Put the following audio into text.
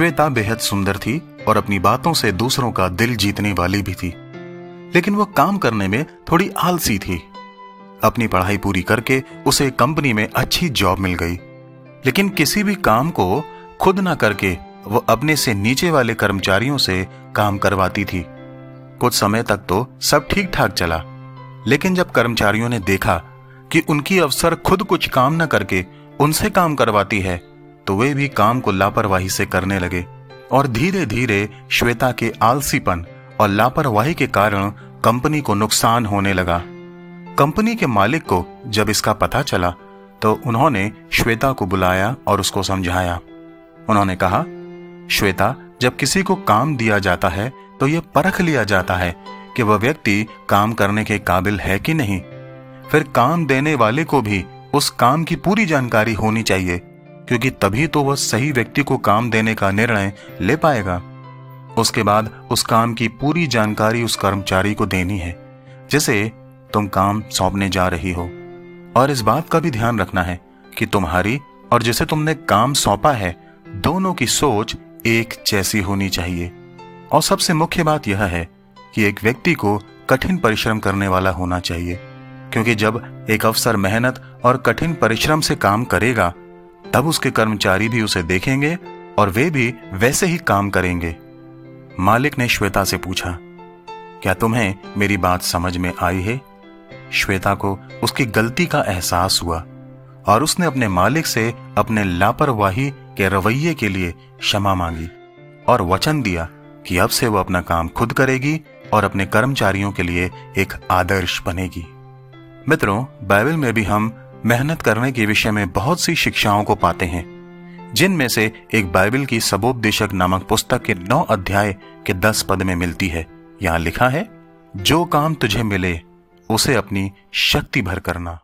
श्वेता बेहद सुंदर थी और अपनी बातों से दूसरों का दिल जीतने वाली भी थी। लेकिन वो काम करने में थोड़ी आलसी थी। अपनी पढ़ाई पूरी करके उसे कंपनी में अच्छी जॉब मिल गई। लेकिन किसी भी काम को खुद ना करके वो अपने से नीचे वाले कर्मचारियों से काम करवाती थी। कुछ समय तक तो सब ठीक ठाक चला। लेकिन जब कर्मचारियों ने देखा कि उनकी अफसर खुद कुछ काम न करके उनसे काम करवाती है तो वे भी काम को लापरवाही से करने लगे और धीरे धीरे श्वेता के आलसीपन और लापरवाही के कारण कंपनी को नुकसान होने लगा। कंपनी के मालिक को जब इसका पता चला तो उन्होंने श्वेता को बुलाया और उसको समझाया। उन्होंने कहा, श्वेता, जब किसी को काम दिया जाता है तो यह परख लिया जाता है कि वह व्यक्ति काम करने के काबिल है कि नहीं। फिर काम देने वाले को भी उस काम की पूरी जानकारी होनी चाहिए। क्योंकि तभी तो वह सही व्यक्ति को काम देने का निर्णय ले पाएगा। उसके बाद उस काम की पूरी जानकारी उस कर्मचारी को देनी है, जैसे तुम काम सौंपने जा रही हो। और इस बात का भी ध्यान रखना है कि तुम्हारी और जिसे तुमने काम सौंपा है, दोनों की सोच एक जैसी होनी चाहिए। और सबसे मुख्य बात यह है कि एक व्यक्ति को कठिन परिश्रम करने वाला होना चाहिए, क्योंकि जब एक अफसर मेहनत और कठिन परिश्रम से काम करेगा तब उसके कर्मचारी भी उसे देखेंगे और वे भी वैसे ही काम करेंगे। मालिक ने श्वेता से पूछा, क्या तुम्हें मेरी बात समझ में आई है? श्वेता को उसकी गलती का एहसास हुआ और उसने अपने मालिक से अपने लापरवाही के रवैये के लिए क्षमा मांगी और वचन दिया कि अब से वो अपना काम खुद करेगी और अपने कर्मचारियों के लिए एक आदर्श बनेगी। मित्रों, बाइबल में भी हम मेहनत करने के विषय में बहुत सी शिक्षाओं को पाते हैं, जिनमें से एक बाइबल की सबोपदेशक नामक पुस्तक के नौ अध्याय के दस पद में मिलती है। यहाँ लिखा है, जो काम तुझे मिले, उसे अपनी शक्ति भर करना।